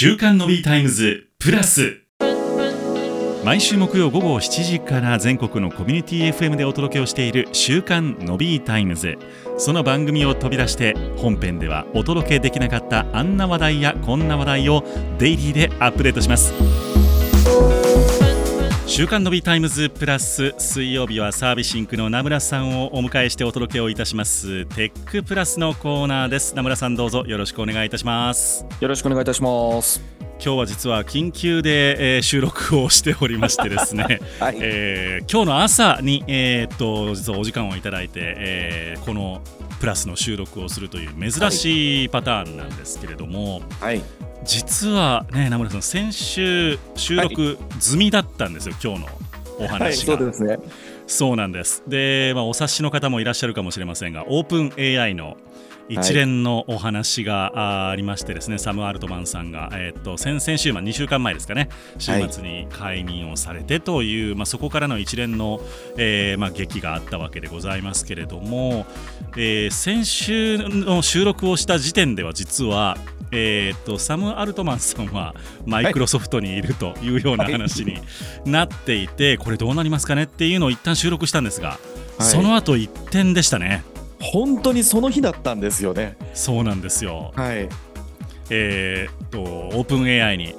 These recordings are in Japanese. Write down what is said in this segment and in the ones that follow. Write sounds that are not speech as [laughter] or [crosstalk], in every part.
週刊のビータイムズプラス。毎週木曜午後7時から全国のコミュニティ FM でお届けをしている週刊のビータイムズ。その番組を飛び出して本編ではお届けできなかったあんな話題やこんな話題をデイリーでアップデートします。週刊のビータイムズプラス水曜日はサービシンクの名村さんをお迎えしてお届けをいたします。テックプラスのコーナーです。名村さんどうぞよろしくお願いいたします。よろしくお願いいたします。今日は実は緊急で、えー、収録をしておりましてですね、[laughs] はい。えー、今日の朝に、えー、っと実はお時間をいただいて、えー、このプラスの収録をするという珍しいパターンなんですけれども、はい、実はね名村さん先週収録済みだったんですよ、はい、今日のお話が、はい、そうですね。そうなんです。で、まあ、お察しの方もいらっしゃるかもしれませんがオープン AI の一連のお話がありましてですね、はい、サム・アルトマンさんが、えー、っと先々週、まあ、2週間前ですかね週末に解任をされてという、はい、まあ、そこからの一連の、えーまあ、劇があったわけでございますけれども、えー、先週の収録をした時点では実はえーと、サム・アルトマンさんはマイクロソフトにいるというような話になっていて、これどうなりますかねっていうのを一旦収録したんですが、はい、その後一点でしたね本当にその日だったんですよね。そうなんですよ。はい。えーと、オープン AI に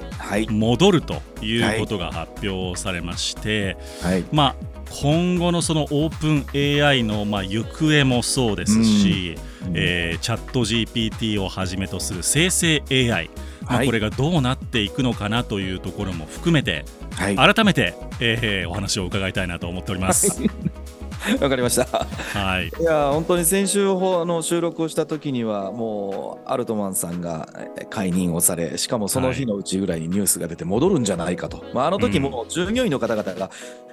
戻るということが発表されまして、はい、まあ、今後のそのオープン AI のまあ行方もそうですし、うん、えー、チャット GPT をはじめとする生成 AI、まあ、これがどうなっていくのかなというところも含めて、はい、改めて、えー、お話を伺いたいなと思っております。は [laughs] い [laughs] わかりました。はい。いや本当に先週の収録をした時にはもうアルトマンさんが解任をされ、しかもその日のうちぐらいにニュースが出て戻るんじゃないかと。まああの時も従業員の方々が、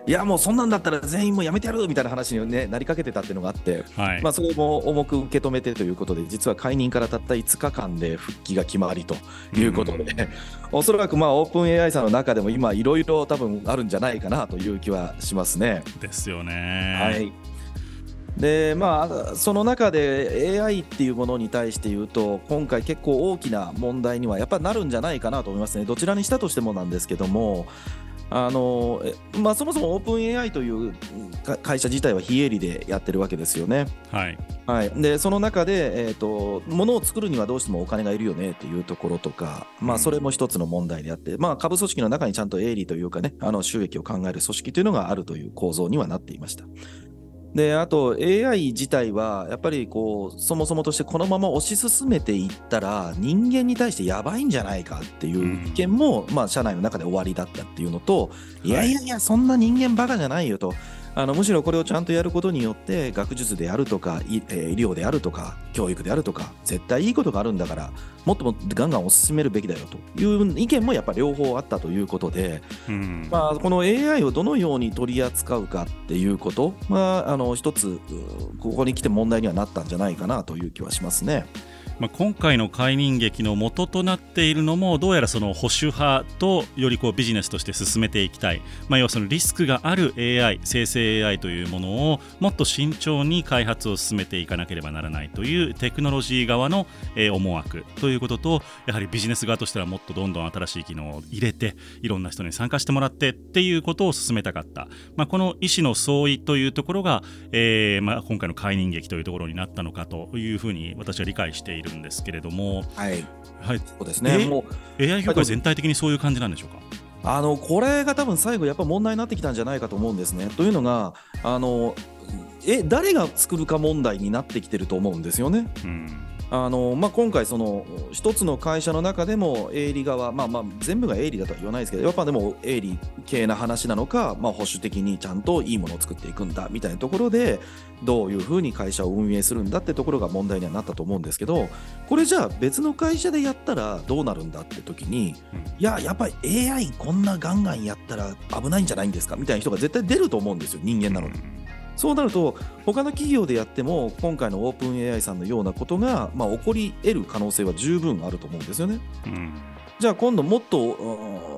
いやもうそんなんだったら全員もうやめてやるみたいな話に、ね、なりかけてたっていうのがあって、はい、まあそれも重く受け止めてということで、実は解任からたった5日間で復帰が決まりということで、うん、おそらくまあオープン AI さんの中でも今いろいろ多分あるんじゃないかなという気はしますね。ですよね。はい。い。でまあその中で AI っていうものに対して言うと今回結構大きな問題にはやっぱなるんじゃないかなと思いますね。どちらにしたとしてもなんですけどもあのまあ、そもそもオープン AI という会社自体は非営利でやってるわけですよね。はい、はい、でその中で、えーと、ものを作るにはどうしてもお金がいるよねっていうところとか、まあ、それも一つの問題であって、まあ、株組織の中にちゃんと営利というかねあの収益を考える組織というのがあるという構造にはなっていました。であと AI 自体はやっぱりこうそもそもとしてこのまま推し進めていったら人間に対してやばいんじゃないかっていう意見も、まあ、社内の中で終わりだったっていうのと、いやいやいやそんな人間バカじゃないよと。あのむしろこれをちゃんとやることによって学術であるとか医,、えー、医療であるとか教育であるとか絶対いいことがあるんだからもっともっとガンガン推し進めるべきだよという意見もやっぱ両方あったということで、うん、まあ、この AI をどのように取り扱うかっていうことまあ、あの一つここに来て問題にはなったんじゃないかなという気はしますね。まあ、今回の解任劇の元となっているのもどうやらその保守派とよりこうビジネスとして進めていきたい、まあ、要はそのリスクがある AI 生成 AI というものをもっと慎重に開発を進めていかなければならないというテクノロジー側の、え思惑。ということとやはりビジネス側としてはもっとどんどん新しい機能を入れていろんな人に参加してもらってっていうことを進めたかった、まあ、この意思の相違というところが、えーまあ、今回の解任劇というところになったのかというふうに私は理解している。るんですけれども、はい、はい、そうですね、もう AI 業界全体的にそういう感じなんでしょうか？あのこれが多分最後やっぱ問題になってきたんじゃないかと思うんですね。というのがあのえ誰が作るか問題になってきてると思うんですよね。うんあのまあ、今回、その一つの会社の中でも営利側、まあ、まあ全部が営利だとは言わないですけど、やっぱでも営利系な話なのか、まあ、保守的にちゃんといいものを作っていくんだみたいなところで、どういうふうに会社を運営するんだってところが問題にはなったと思うんですけど、これじゃあ別の会社でやったらどうなるんだって時に、いや、やっぱり AI こんなガンガンやったら危ないんじゃないんですかみたいな人が絶対出ると思うんですよ、人間なのに。そうなると他の企業でやっても今回のオープン AI さんのようなことが、まあ、起こり得る可能性は十分あると思うんですよね。うん、じゃあ今度もっと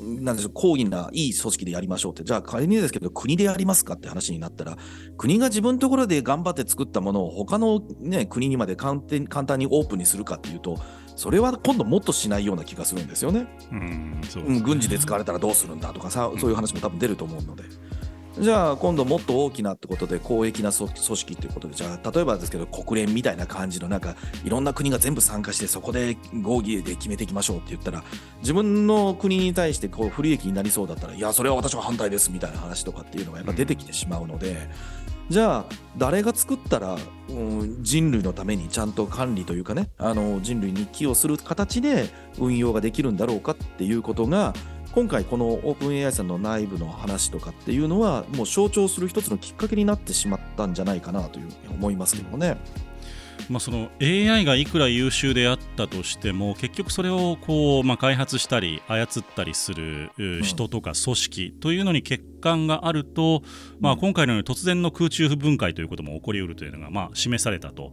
なんでしょう高義ないい組織でやりましょうってじゃあ仮にですけど国でやりますかって話になったら国が自分のところで頑張って作ったものを他の、ね、国にまで簡単にオープンにするかっていうとそれは今度もっとしないような気がするんですよね。うんそううん、軍事で使われたらどうするんだとかさ、そういう話も多分出ると思うので。じゃあ今度もっと大きなってことで公益な組組織っていうことでじゃあ例えばですけど国連みたいな感じのなんかいろんな国が全部参加してそこで合議で決めていきましょうって言ったら自分の国に対してこう不利益になりそうだったらいやそれは私は反対ですみたいな話とかっていうのがやっぱ出てきてしまうので、じゃあ誰が作ったら、うん、人類のためにちゃんと管理というかねあの人類に寄与する形で運用ができるんだろうかっていうことが今回このオープン AI さんの内部の話とかっていうのはもう象徴する一つのきっかけになってしまったんじゃないかなというふうに思いますけどもね。まあ、その AI がいくら優秀であったとしても結局それをこう、まあ、開発したり操ったりする人とか組織というのに結陥があると、まあ、今回のように突然の空中分解ということも起こりうるというのが、まあ、示されたと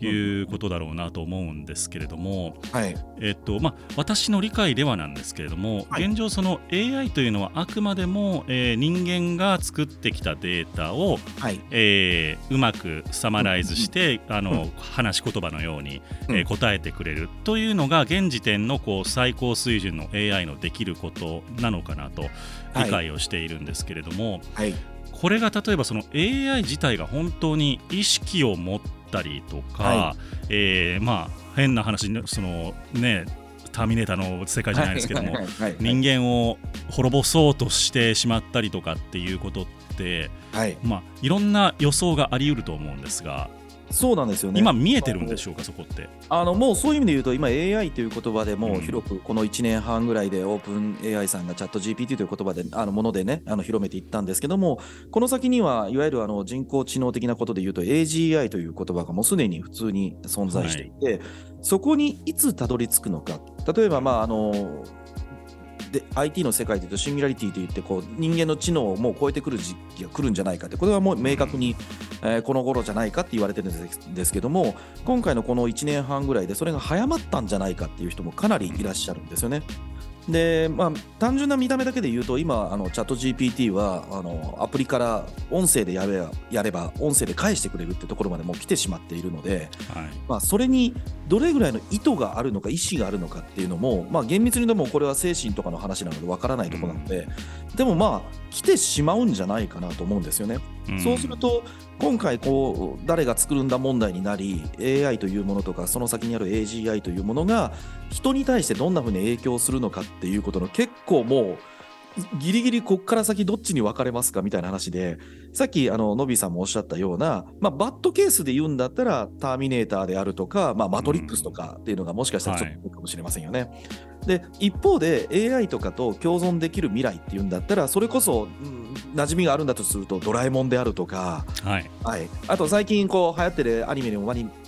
いうことだろうなと思うんですけれども、はい。えっとまあ、私の理解ではなんですけれども、はい。現状その AI というのはあくまでも、えー人間が作ってきたデータをはい。えーうまくサマライズして、あのうん。話し言葉のように、うん。えー答えてくれるというのが現時点のこう最高水準の AI のできることなのかなとはい理解をしているんですけれども、はい。これが例えばその AI 自体が本当に意識を持ったりとか、はえーまあ変な話ねそのねターミネーターの世界じゃないですけども、はいはい人間を滅ぼそうとしてしまったりとかっていうことって、はい。まあ、いろんな予想があり得ると思うんですが、そうなんですよね。今見えてるんでしょうか、そこって。あのもうそういう意味で言うと、今、AI という言葉でも広くこの1年半ぐらいで、オープン AI さんがチャット GPT という言葉で、あのものでね、あの広めていったんですけども、この先には、いわゆるあの人工知能的なことで言うと、AGI という言葉がもうすでに普通に存在していて、そこにいつたどり着くのか、例えば、まああので IT の世界でいうとシンギュラリティといってこう人間の知能をもう超えてくる時期が来るんじゃないかってこれはもう明確に、えーこの頃じゃないかって言われてるんですですけども今回のこの1年半ぐらいでそれが早まったんじゃないかっていう人もかなりいらっしゃるんですよね。でまあ、単純な見た目だけで言うと今あのチャット GPT はあのアプリから音声でやればやれば音声で返してくれるってところまでもう来てしまっているので、はいまあ、それにどれぐらいの意図があるのか意思があるのかっていうのも、まあ、厳密にでもこれは精神とかの話なのでわからないところなので、でもまあ来てしまうんじゃないかなと思うんですよね。ん。そうすると今回こう誰が作るんだ問題になり AI というものとかその先にある AGI というものが人に対してどんなふうに影響するのかっていうことの結構もうギリギリこっから先どっちに分かれますかみたいな話でさっきあのノビーさんもおっしゃったような、まあ、バッドケースで言うんだったらターミネーターであるとか、まあ、マトリックスとかっていうのがもしかしたらちょっとかもしれませんよね。で一方で AI とかと共存できる未来っていうんだったらそれこそ、うん、馴染みがあるんだとするとドラえもんであるとか、はい。はい、あと最近こう流行ってるアニメでも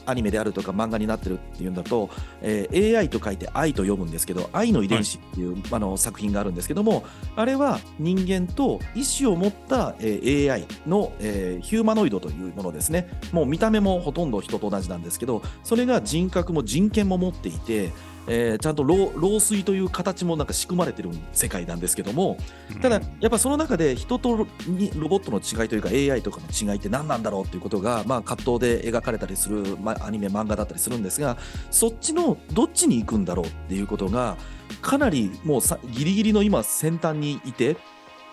アニメであるとか漫画になってるっていうんだと、えー AI と書いて愛と読むんですけど愛の遺伝子っていう、あの作品があるんですけどもあれは人間と意思を持った、えー AI の、えーヒューマノイドというものですね。もう見た目もほとんど人と同じなんですけどそれが人格も人権も持っていて、えーちゃんと老老衰という形もなんか仕組まれてる世界なんですけどもただ、やっぱその中で人とにロボットの違いというか AI とかの違いって何なんだろうっていうことが、まあ、葛藤で描かれたりする、まあ、アニメ漫画だったりするんですがそっちのどっちに行くんだろうっていうことがかなりもうさギリギリの今先端にいて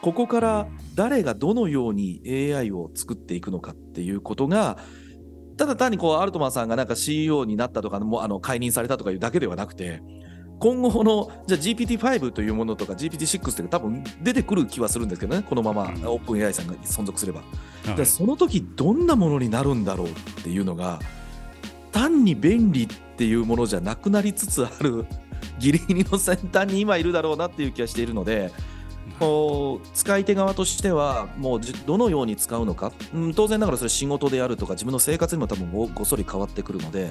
ここから誰がどのように AI を作っていくのかっていうことがただ単にこうアルトマンさんがなんか CEO になったとかもうあの解任されたとかいうだけではなくて今後のじゃあ GPT-5 というものとか GPT-6 というか多分出てくる気はするんですけどねこのままうん。オープン AI さんが存続すれば、はい。じゃあその時どんなものになるんだろうっていうのが単に便利っていうものじゃなくなりつつあるギリギリの先端に今いるだろうなっていう気がしているのでこう使い手側としてはもうじどのように使うのか、うん、当然ながらそれ仕事であるとか自分の生活にも多分ごごっそり変わってくるので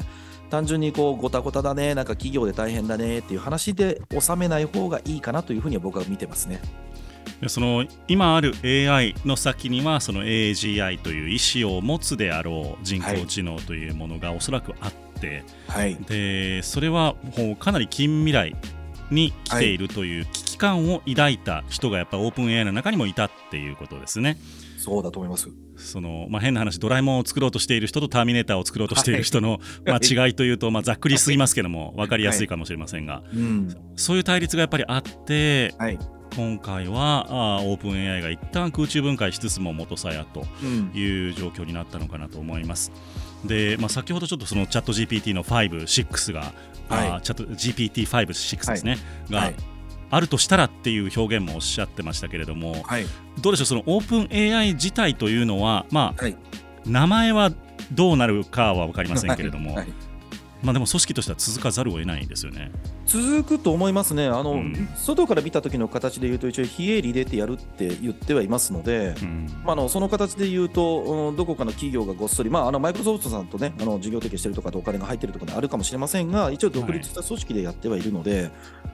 単純にこうごたごただねなんか企業で大変だねっていう話で収めない方がいいかなというふうには僕は見てますね。でその今ある AI の先にはその AGI という意思を持つであろう人工知能というものがおそらくあって、はい、でそれはもうかなり近未来に来ているという危機感を抱いた人がやっぱオープン AI の中にもいたっていうことですね。そうだと思います。その、まあ、変な話ドラえもんを作ろうとしている人とターミネーターを作ろうとしている人の、[laughs] まあ、違いというと、まあ、ざっくりすぎますけども分かりやすいかもしれませんが、はいうん、そういう対立がやっぱりあって、はい、今回はあオープン AI が一旦空中分解しつつも元さやという状況になったのかなと思います。で、まあ、先ほどちょっとそのチャット GPT の5、6が、はい、あチャット GPT5、6ですね、が、はい、あるとしたらっていう表現もおっしゃってましたけれども、はい、どうでしょう、そのオープン AI 自体というのは、まあ、名前はどうなるかは分かりませんけれども、[laughs] まあ、でも組織としては続かざるを得ないですよね。続くと思いますね、あの、うん、外から見た時の形で言うと、一応、非営利でってやるって言ってはいますので、うん、まあ、あのその形で言うと、どこかの企業がごっそり、まあ、あのマイクロソフトさんとね、あの事業提携してるとかでお金が入ってるとかであるかもしれませんが、一応、独立した組織でやってはいるので、はい、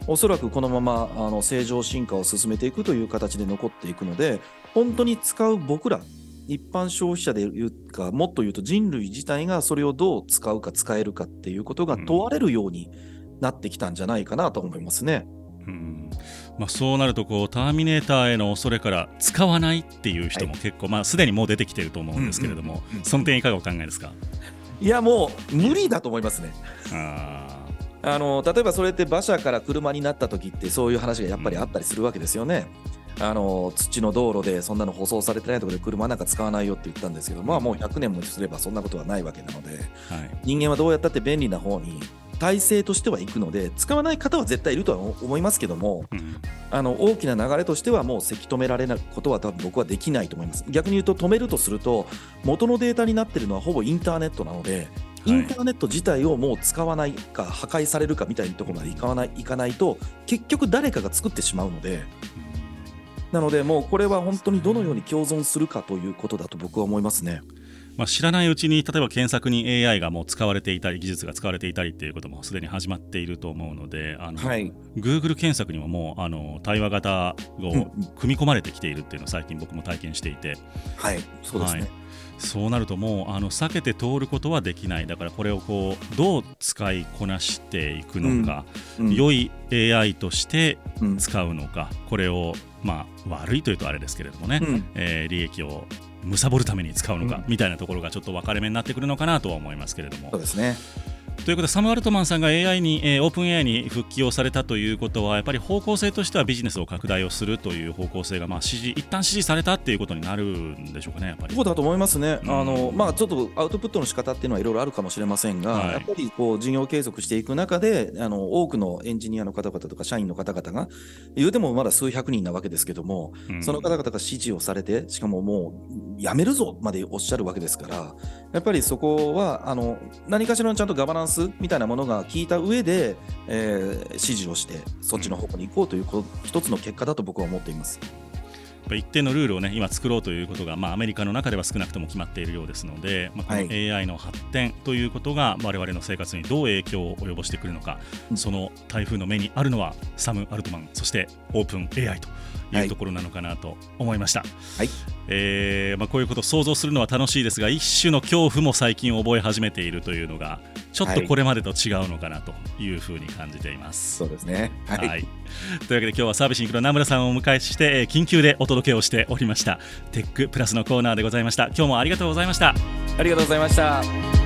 おそらくこのままあの正常進化を進めていくという形で残っていくので、本当に使う僕ら一般消費者で言うか、もっと言うと人類自体がそれをどう使うか使えるかっていうことが問われるようになってきたんじゃないかなと思いますね。うんまあ、そうなるとこうターミネーターへの恐れから使わないっていう人も結構、はい、まあ、すでにもう出てきていると思うんですけれども、うんうん、その点いかがお考えですか？いやもう無理だと思いますね。あの例えばそれって馬車から車になった時ってそういう話がやっぱりあったりするわけですよね。あの土の道路でそんなの舗装されてないところで車なんか使わないよって言ったんですけど、まあ、もう100年もすればそんなことはないわけなので、はい、人間はどうやったって便利な方に体制としては行くので使わない方は絶対いるとは思いますけども、うん、あの大きな流れとしてはもうせき止められないことは多分僕はできないと思います。逆に言うと止めるとすると元のデータになってるのはほぼインターネットなのでインターネット自体をもう使わないか破壊されるかみたいなところまでいかないいかないと結局誰かが作ってしまうので。なので、もうこれは本当にどのように共存するかということだと僕は思いますね。まあ、知らないうちに例えば検索に AI がもう使われていたり技術が使われていたりっていうこともすでに始まっていると思うのであの、はい、Google 検索にももうあの対話型を組み込まれてきているっていうのを最近僕も体験していて、はい。そうですね、はい、そうなるともうあの避けて通ることはできない。だからこれをこうどう使いこなしていくのか、うん。うん、良い AI として使うのか、これをまあ、悪いというとあれですけれどもね、うん、えー、利益を貪るために使うのか、みたいなところがちょっと分かれ目になってくるのかなとは思いますけれども。そうですねということでサム・アルトマンさんが AI に、えー、オープン AI に復帰をされたということはやっぱり方向性としてはビジネスを拡大をするという方向性が、まあ、支持一旦支持されたっていうことになるんでしょうかねやっぱり。そうだと思いますね、うん、あのまあ、ちょっとアウトプットの仕方っていうのはいろいろあるかもしれませんが、はい、やっぱりこう事業継続していく中であの多くのエンジニアの方々とか社員の方々が言うてもまだ数百人なわけですけども、うん、その方々が支持をされてしかももうやめるぞまでおっしゃるわけですからやっぱりそこはあの何かしらのちゃんとガバナンスみたいなものが聞いた上で、えー、指示をしてそっちの方向に行こうという一つの結果だと僕は思っています。一定のルールをね今作ろうということが、まあ、アメリカの中では少なくとも決まっているようですので、まあ、この AI の発展ということが我々の生活にどう影響を及ぼしてくるのか、その台風の目にあるのはサム・アルトマンそしてオープン AI とい。うところなのかなと思いました、はい。えーまあ、こういうことを想像するのは楽しいですが一種の恐怖も最近覚え始めているというのがちょっとこれまでと違うのかなというふうに感じています。はい、そうですね、はい、はい、というわけで今日はサービスインクの名村さんをお迎えして緊急でお届けをしておりましたテックプラスのコーナーでございました。今日もありがとうございました。ありがとうございました